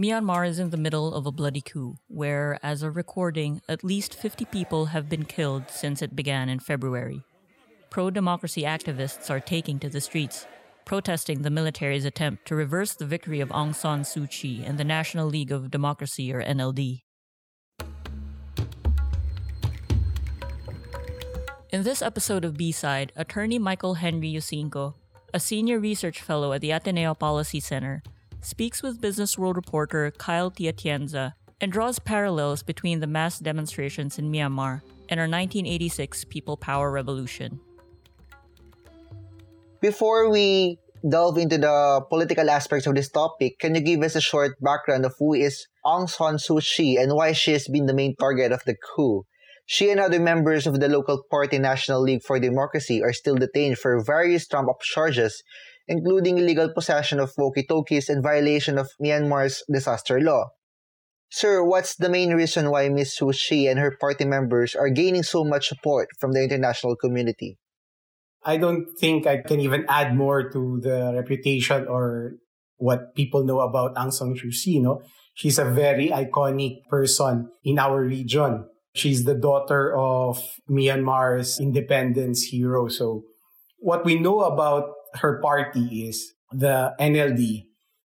Myanmar is in the middle of a bloody coup, where, as of recording, at least 50 people have been killed since it began in February. Pro democracy activists are taking to the streets, protesting the military's attempt to reverse the victory of Aung San Suu Kyi and the National League of Democracy, or NLD. In this episode of B Side, attorney Michael Henry Yusingco, a senior research fellow at the Ateneo Policy Center, speaks with Business World reporter Kyle T. Atienza and draws parallels between the mass demonstrations in Myanmar and our 1986 People Power Revolution. Before we delve into the political aspects of this topic, can you give us a short background of who is Aung San Suu Kyi and why she has been the main target of the coup? She and other members of the local party National League for Democracy are still detained for various trumped-up charges including illegal possession of walkie-talkies and violation of Myanmar's disaster law. Sir, what's the main reason why Ms. Suu Kyi and her party members are gaining so much support from the international community? I don't think I can even add more to the reputation or what people know about Aung San Suu Kyi. No? She's a very iconic person in our region. She's the daughter of Myanmar's independence hero. So what we know about her party is the NLD,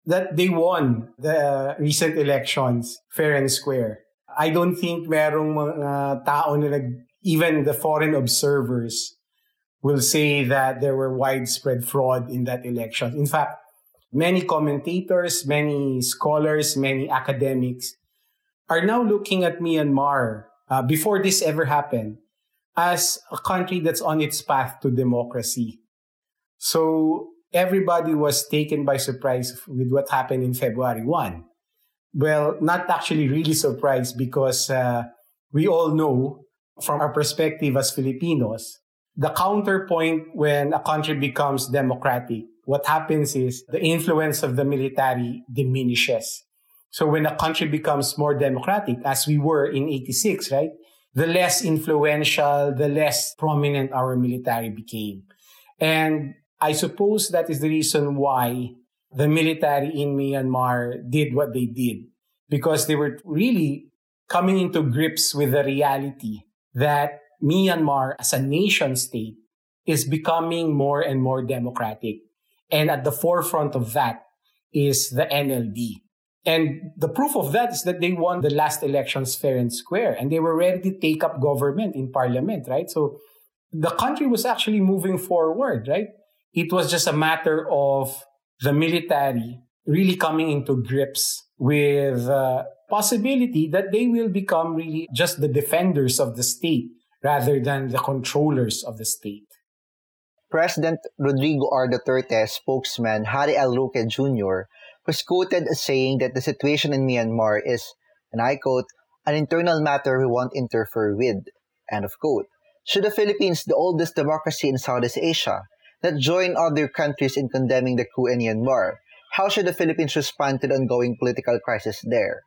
that they won the recent elections fair and square. I don't think merong mga tao na nag, even the foreign observers will say that there were widespread fraud in that election. In fact, many commentators, many scholars, many academics are now looking at Myanmar uh, before this ever happened as a country that's on its path to democracy. So everybody was taken by surprise with what happened in February 1. Well, not actually really surprised because uh, we all know from our perspective as Filipinos, the counterpoint when a country becomes democratic, what happens is the influence of the military diminishes. So when a country becomes more democratic, as we were in 86, right? The less influential, the less prominent our military became. And I suppose that is the reason why the military in Myanmar did what they did because they were really coming into grips with the reality that Myanmar as a nation state is becoming more and more democratic. And at the forefront of that is the NLD. And the proof of that is that they won the last elections fair and square and they were ready to take up government in parliament, right? So the country was actually moving forward, right? It was just a matter of the military really coming into grips with the possibility that they will become really just the defenders of the state rather than the controllers of the state. President Rodrigo R. Duterte spokesman Harry L. Roque Jr. was quoted as saying that the situation in Myanmar is, and I quote, an internal matter we won't interfere with, end of quote. Should the Philippines, the oldest democracy in Southeast Asia, that join other countries in condemning the coup in Myanmar. How should the Philippines respond to the ongoing political crisis there?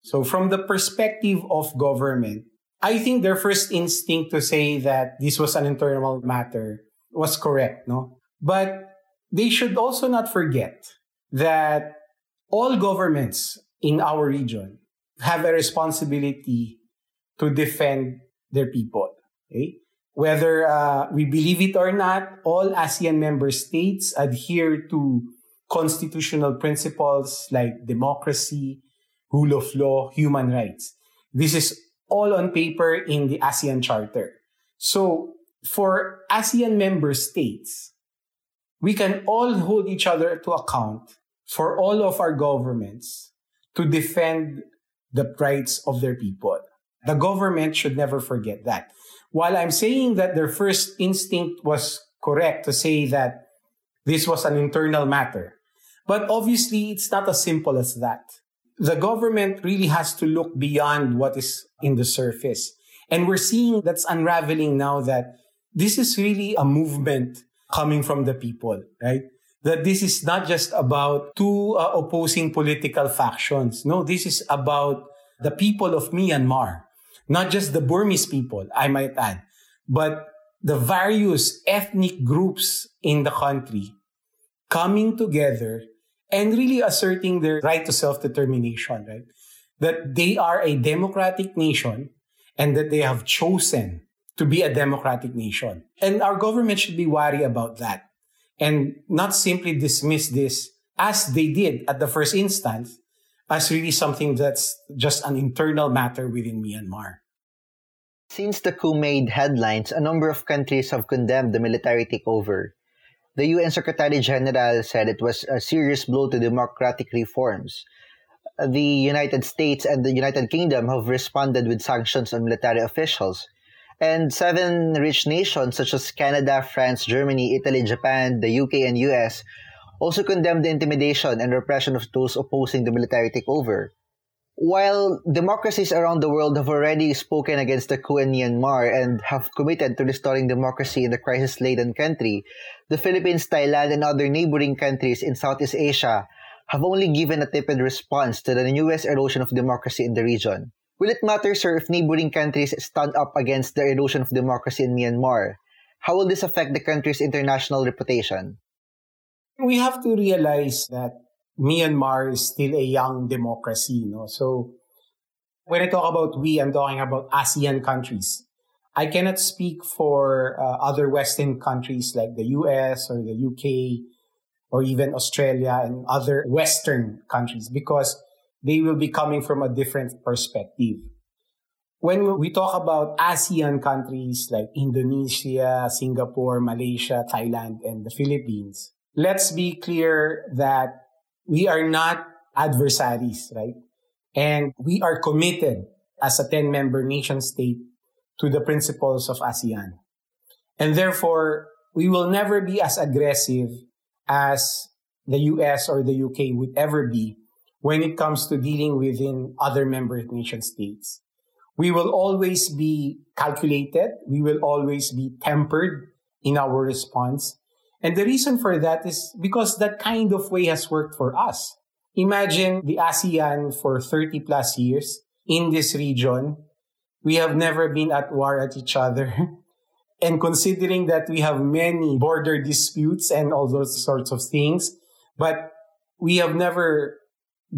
So, from the perspective of government, I think their first instinct to say that this was an internal matter was correct, no? But they should also not forget that all governments in our region have a responsibility to defend their people. Okay? Whether uh, we believe it or not, all ASEAN member states adhere to constitutional principles like democracy, rule of law, human rights. This is all on paper in the ASEAN Charter. So for ASEAN member states, we can all hold each other to account for all of our governments to defend the rights of their people. The government should never forget that while I'm saying that their first instinct was correct to say that this was an internal matter, but obviously it's not as simple as that. The government really has to look beyond what is in the surface. And we're seeing that's unraveling now that this is really a movement coming from the people, right? That this is not just about two uh, opposing political factions. No, this is about the people of Myanmar not just the Burmese people, I might add, but the various ethnic groups in the country coming together and really asserting their right to self-determination, right? That they are a democratic nation and that they have chosen to be a democratic nation. And our government should be wary about that and not simply dismiss this as they did at the first instance as really something that's just an internal matter within Myanmar. Since the coup made headlines, a number of countries have condemned the military takeover. The UN Secretary General said it was a serious blow to democratic reforms. The United States and the United Kingdom have responded with sanctions on military officials. And seven rich nations such as Canada, France, Germany, Italy, Japan, the UK, and US also condemned the intimidation and repression of those opposing the military takeover. While democracies around the world have already spoken against the coup in Myanmar and have committed to restoring democracy in the crisis laden country, the Philippines, Thailand, and other neighboring countries in Southeast Asia have only given a tepid response to the newest erosion of democracy in the region. Will it matter, sir, if neighboring countries stand up against the erosion of democracy in Myanmar? How will this affect the country's international reputation? We have to realize that Myanmar is still a young democracy. You know? So when I talk about we, I'm talking about ASEAN countries. I cannot speak for uh, other Western countries like the US or the UK or even Australia and other Western countries because they will be coming from a different perspective. When we talk about ASEAN countries like Indonesia, Singapore, Malaysia, Thailand, and the Philippines, let's be clear that we are not adversaries, right? And we are committed as a 10 member nation state to the principles of ASEAN. And therefore, we will never be as aggressive as the US or the UK would ever be when it comes to dealing within other member nation states. We will always be calculated. We will always be tempered in our response and the reason for that is because that kind of way has worked for us. Imagine the ASEAN for 30 plus years in this region. We have never been at war at each other. and considering that we have many border disputes and all those sorts of things, but we have never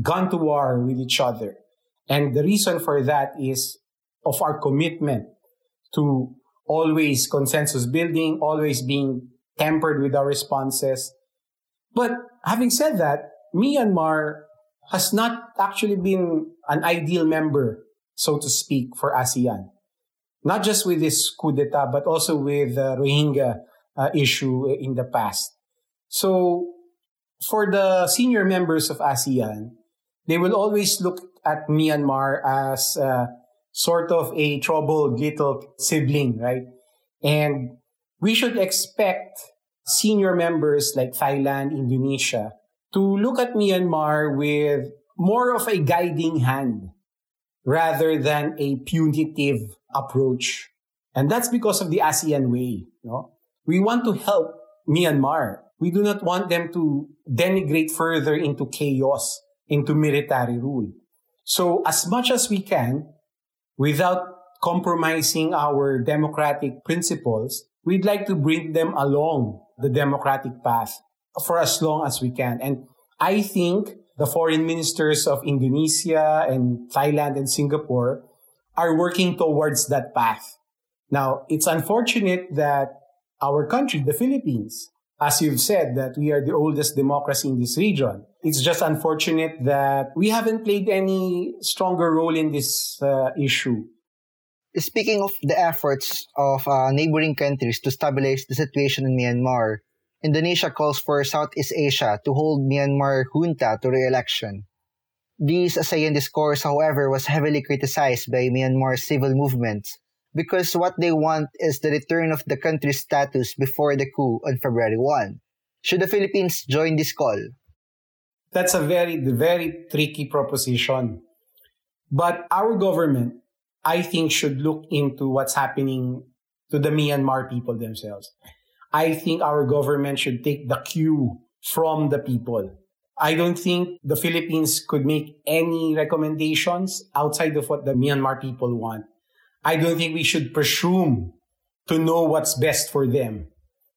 gone to war with each other. And the reason for that is of our commitment to always consensus building, always being tempered with our responses. But having said that, Myanmar has not actually been an ideal member, so to speak, for ASEAN. Not just with this coup d'etat, but also with the Rohingya uh, issue in the past. So, for the senior members of ASEAN, they will always look at Myanmar as uh, sort of a troubled little sibling, right? And we should expect senior members like Thailand, Indonesia, to look at Myanmar with more of a guiding hand rather than a punitive approach. And that's because of the ASEAN way. Know? We want to help Myanmar. We do not want them to denigrate further into chaos, into military rule. So as much as we can, without compromising our democratic principles, we'd like to bring them along the democratic path for as long as we can. And I think the foreign ministers of Indonesia and Thailand and Singapore are working towards that path. Now, it's unfortunate that our country, the Philippines, as you've said, that we are the oldest democracy in this region. It's just unfortunate that we haven't played any stronger role in this uh, issue. Speaking of the efforts of uh, neighboring countries to stabilize the situation in Myanmar, Indonesia calls for Southeast Asia to hold Myanmar junta to re-election. This ASEAN discourse, however, was heavily criticized by Myanmar's civil movements because what they want is the return of the country's status before the coup on February 1. Should the Philippines join this call? That's a very, very tricky proposition. But our government I think should look into what's happening to the Myanmar people themselves. I think our government should take the cue from the people. I don't think the Philippines could make any recommendations outside of what the Myanmar people want. I don't think we should presume to know what's best for them,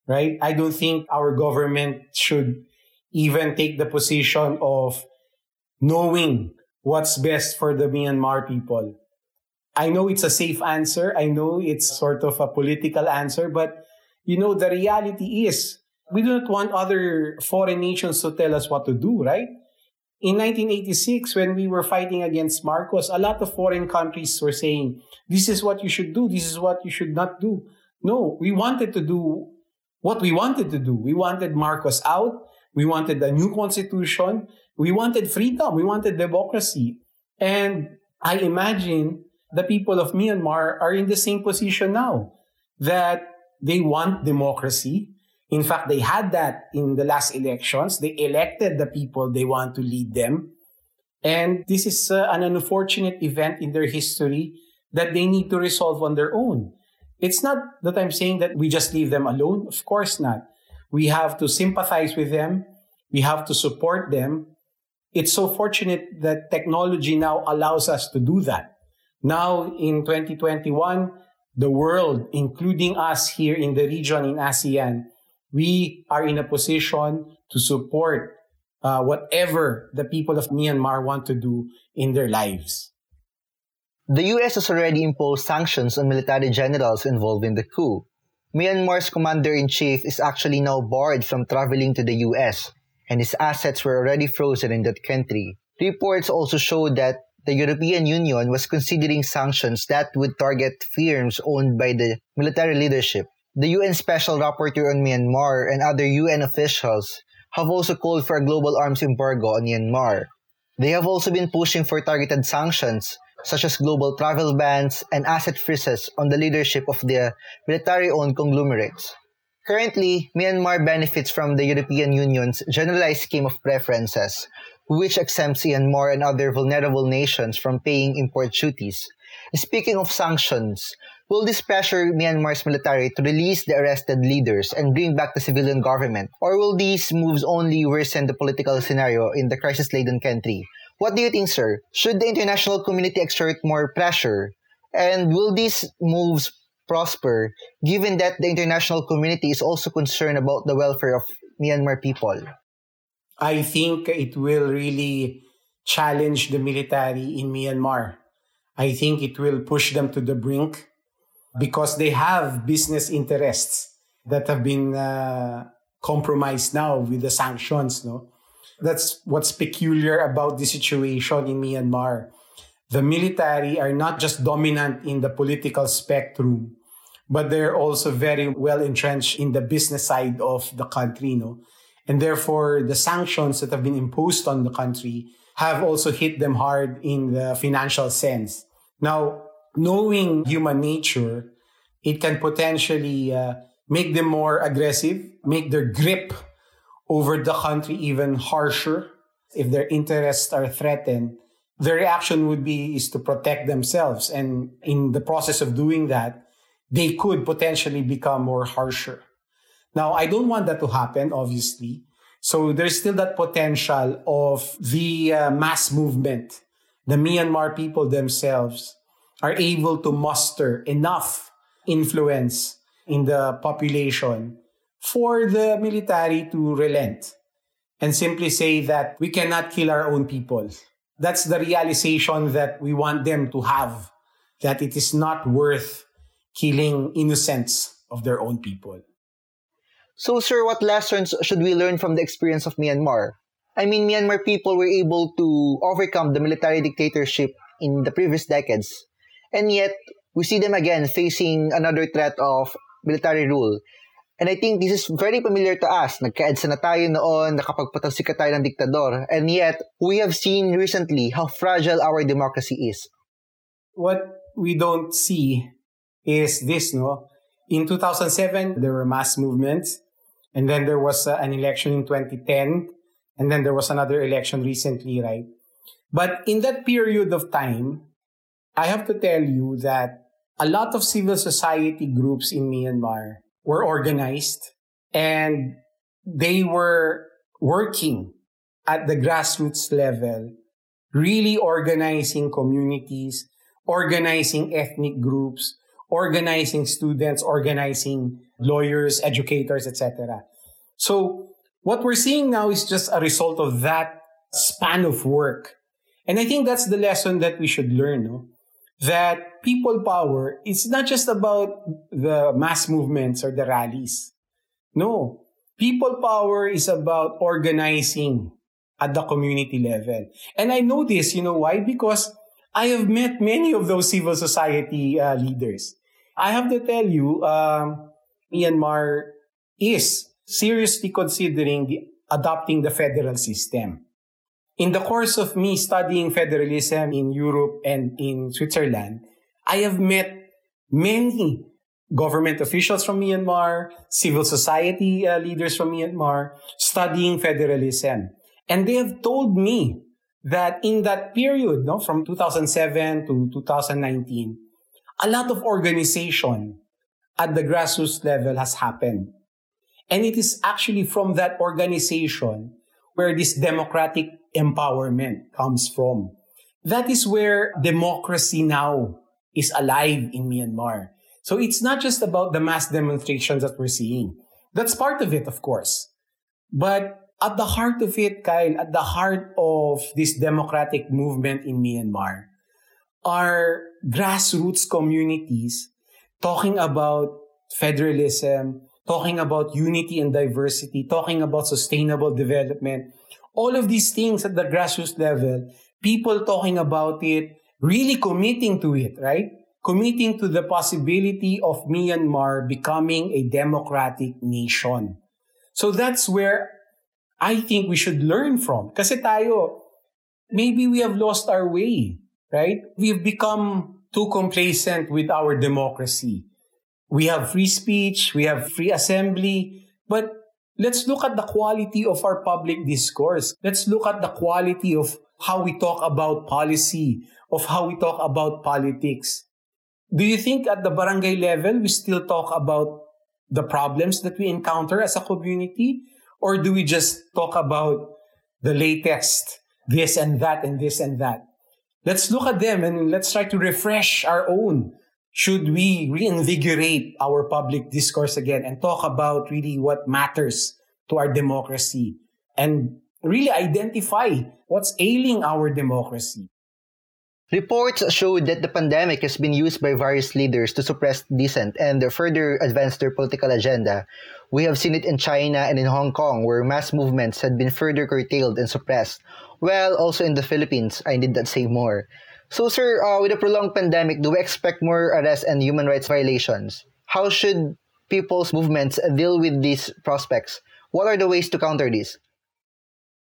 right? I don't think our government should even take the position of knowing what's best for the Myanmar people. I know it's a safe answer. I know it's sort of a political answer, but you know, the reality is we do not want other foreign nations to tell us what to do, right? In 1986, when we were fighting against Marcos, a lot of foreign countries were saying, this is what you should do, this is what you should not do. No, we wanted to do what we wanted to do. We wanted Marcos out. We wanted a new constitution. We wanted freedom. We wanted democracy. And I imagine the people of Myanmar are in the same position now that they want democracy. In fact, they had that in the last elections. They elected the people they want to lead them. And this is uh, an unfortunate event in their history that they need to resolve on their own. It's not that I'm saying that we just leave them alone. Of course not. We have to sympathize with them. We have to support them. It's so fortunate that technology now allows us to do that. Now in 2021, the world, including us here in the region in ASEAN, we are in a position to support uh, whatever the people of Myanmar want to do in their lives. The US has already imposed sanctions on military generals involved in the coup. Myanmar's commander in chief is actually now barred from traveling to the US, and his assets were already frozen in that country. Reports also show that the European Union was considering sanctions that would target firms owned by the military leadership. The UN Special Rapporteur on Myanmar and other UN officials have also called for a global arms embargo on Myanmar. They have also been pushing for targeted sanctions, such as global travel bans and asset freezes on the leadership of the military owned conglomerates. Currently, Myanmar benefits from the European Union's generalized scheme of preferences, which exempts Myanmar and other vulnerable nations from paying import duties. Speaking of sanctions, will this pressure Myanmar's military to release the arrested leaders and bring back the civilian government? Or will these moves only worsen the political scenario in the crisis laden country? What do you think, sir? Should the international community exert more pressure? And will these moves prosper given that the international community is also concerned about the welfare of Myanmar people? I think it will really challenge the military in Myanmar. I think it will push them to the brink because they have business interests that have been uh, compromised now with the sanctions. No, that's what's peculiar about the situation in Myanmar. The military are not just dominant in the political spectrum, but they're also very well entrenched in the business side of the country. No, and therefore, the sanctions that have been imposed on the country have also hit them hard in the financial sense. Now, knowing human nature, it can potentially uh, make them more aggressive, make their grip over the country even harsher. If their interests are threatened, their reaction would be is to protect themselves. And in the process of doing that, they could potentially become more harsher. Now, I don't want that to happen, obviously. So there's still that potential of the uh, mass movement. The Myanmar people themselves are able to muster enough influence in the population for the military to relent and simply say that we cannot kill our own people. That's the realization that we want them to have, that it is not worth killing innocents of their own people. So, sir, what lessons should we learn from the experience of Myanmar? I mean, Myanmar people were able to overcome the military dictatorship in the previous decades. And yet, we see them again facing another threat of military rule. And I think this is very familiar to us. Nagka-EDSA na tayo noon, nakapagpatagsika tayo ng diktador. And yet, we have seen recently how fragile our democracy is. What we don't see is this, no? In 2007, there were mass movements and then there was uh, an election in 2010. And then there was another election recently, right? But in that period of time, I have to tell you that a lot of civil society groups in Myanmar were organized and they were working at the grassroots level, really organizing communities, organizing ethnic groups, organizing students, organizing lawyers, educators, etc. So What we're seeing now is just a result of that span of work. And I think that's the lesson that we should learn, no? that people power is not just about the mass movements or the rallies. No, people power is about organizing at the community level. And I know this, you know why? Because I have met many of those civil society uh, leaders. I have to tell you, um, Myanmar is seriously considering the, adopting the federal system. In the course of me studying federalism in Europe and in Switzerland, I have met many government officials from Myanmar, civil society uh, leaders from Myanmar, studying federalism. And they have told me that in that period, no, from 2007 to 2019, a lot of organization at the grassroots level has happened. And it is actually from that organization where this democratic empowerment comes from. That is where democracy now is alive in Myanmar. So it's not just about the mass demonstrations that we're seeing. That's part of it, of course. But at the heart of it, Kyle, at the heart of this democratic movement in Myanmar are grassroots communities talking about federalism, talking about unity and diversity, talking about sustainable development. All of these things at the grassroots level, people talking about it, really committing to it, right? Committing to the possibility of Myanmar becoming a democratic nation. So that's where I think we should learn from. Kasi tayo, maybe we have lost our way, right? We've become too complacent with our democracy. We have free speech, we have free assembly, but let's look at the quality of our public discourse. Let's look at the quality of how we talk about policy, of how we talk about politics. Do you think at the barangay level, we still talk about the problems that we encounter as a community? Or do we just talk about the latest, this and that and this and that? Let's look at them and let's try to refresh our own. Should we reinvigorate our public discourse again and talk about really what matters to our democracy and really identify what's ailing our democracy? Reports show that the pandemic has been used by various leaders to suppress dissent and further advance their political agenda. We have seen it in China and in Hong Kong, where mass movements had been further curtailed and suppressed. Well, also in the Philippines, I need not say more. So, sir, uh, with a prolonged pandemic, do we expect more arrests and human rights violations? How should people's movements deal with these prospects? What are the ways to counter this?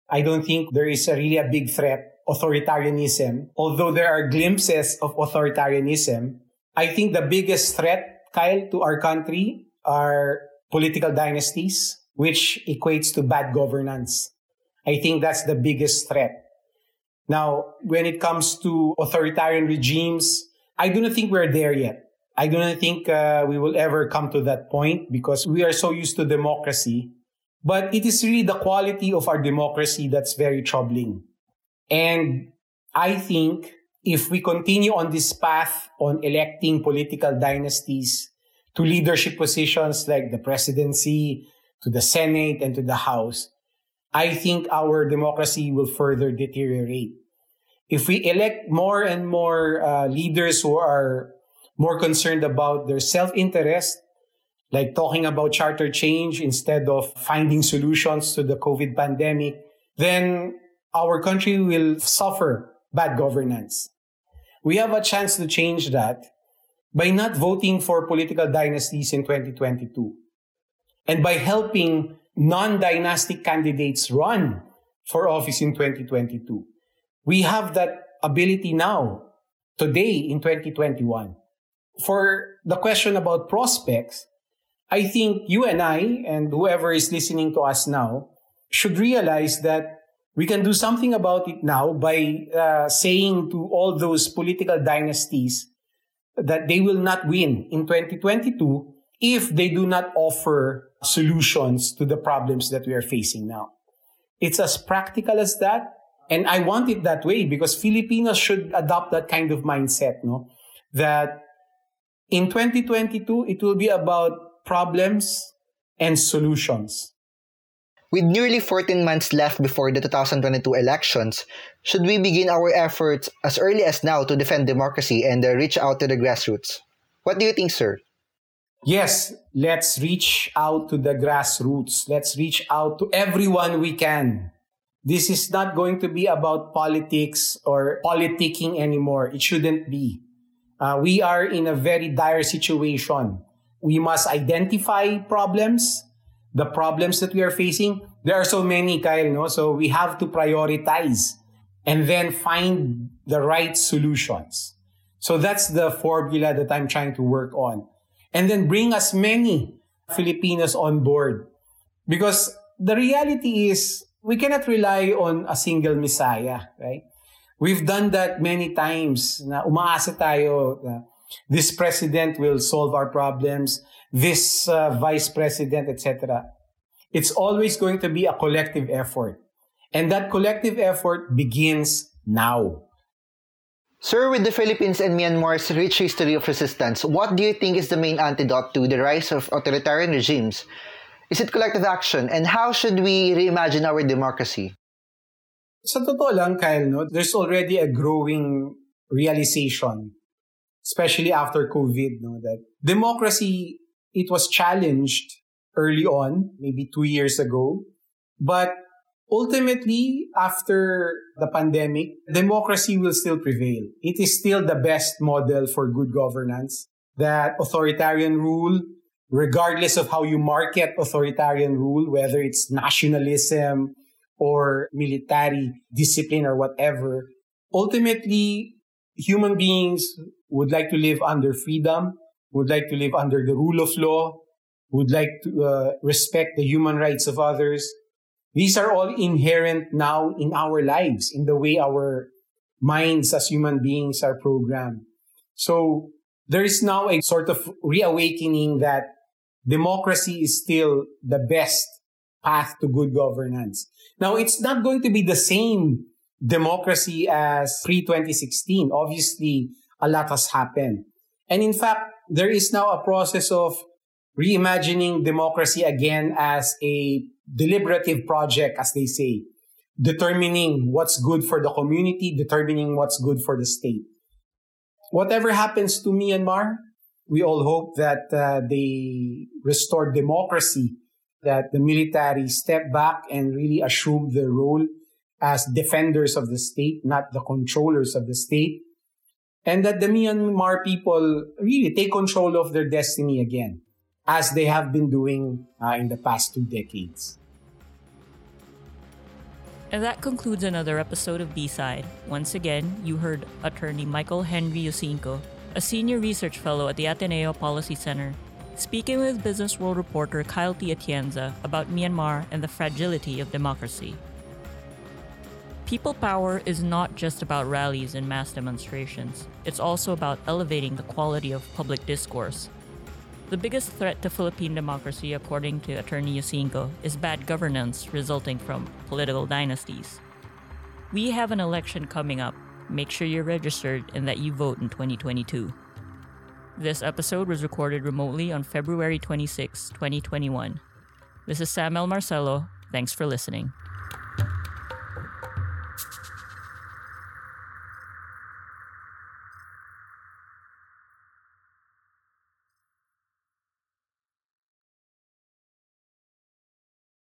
I don't think there is a really a big threat authoritarianism, although there are glimpses of authoritarianism, I think the biggest threat, Kyle, to our country are political dynasties, which equates to bad governance. I think that's the biggest threat. Now, when it comes to authoritarian regimes, I do not think we're there yet. I do not think uh, we will ever come to that point because we are so used to democracy. But it is really the quality of our democracy that's very troubling. And I think if we continue on this path on electing political dynasties to leadership positions like the presidency, to the Senate, and to the House, I think our democracy will further deteriorate. If we elect more and more uh, leaders who are more concerned about their self interest, like talking about charter change instead of finding solutions to the COVID pandemic, then our country will suffer bad governance. We have a chance to change that by not voting for political dynasties in 2022 and by helping non-dynastic candidates run for office in 2022. We have that ability now, today in 2021. For the question about prospects, I think you and I and whoever is listening to us now should realize that we can do something about it now by uh, saying to all those political dynasties that they will not win in 2022 if they do not offer solutions to the problems that we are facing now. It's as practical as that. And I want it that way because Filipinos should adopt that kind of mindset, no? That in 2022, it will be about problems and solutions. With nearly 14 months left before the 2022 elections, should we begin our efforts as early as now to defend democracy and uh, reach out to the grassroots? What do you think, sir? Yes, let's reach out to the grassroots. Let's reach out to everyone we can. This is not going to be about politics or politicking anymore. It shouldn't be. Uh, we are in a very dire situation. We must identify problems, the problems that we are facing. There are so many, Kyle, no? So we have to prioritize and then find the right solutions. So that's the formula that I'm trying to work on. And then bring as many Filipinos on board. Because the reality is we cannot rely on a single messiah, right? We've done that many times na umaasa tayo na this president will solve our problems, this uh, vice president, etc. It's always going to be a collective effort. And that collective effort begins now. Sir, with the Philippines and Myanmar's rich history of resistance, what do you think is the main antidote to the rise of authoritarian regimes? Is it collective action? And how should we reimagine our democracy? Sa totoo lang, Kyle, no, there's already a growing realization, especially after COVID, no, that democracy, it was challenged early on, maybe two years ago. But ultimately, after the pandemic, democracy will still prevail. It is still the best model for good governance. That authoritarian rule, regardless of how you market authoritarian rule, whether it's nationalism, or military discipline or whatever. Ultimately, human beings would like to live under freedom, would like to live under the rule of law, would like to uh, respect the human rights of others. These are all inherent now in our lives, in the way our minds as human beings are programmed. So there is now a sort of reawakening that democracy is still the best path to good governance. Now, it's not going to be the same democracy as pre 2016. Obviously, a lot has happened. And in fact, there is now a process of reimagining democracy again as a deliberative project, as they say, determining what's good for the community, determining what's good for the state. Whatever happens to Myanmar, we all hope that uh, they restore democracy that the military step back and really assume the role as defenders of the state, not the controllers of the state. And that the Myanmar people really take control of their destiny again, as they have been doing uh, in the past two decades. And that concludes another episode of B-Side. Once again, you heard attorney Michael Henry Yusingco, a senior research fellow at the Ateneo Policy Center speaking with Business World reporter Kyle T. Atienza about Myanmar and the fragility of democracy. People power is not just about rallies and mass demonstrations, it's also about elevating the quality of public discourse. The biggest threat to Philippine democracy, according to Attorney Yusingco, is bad governance resulting from political dynasties. We have an election coming up. Make sure you're registered and that you vote in 2022. This episode was recorded remotely on February 26, 2021. This is Samuel Marcelo. Thanks for listening.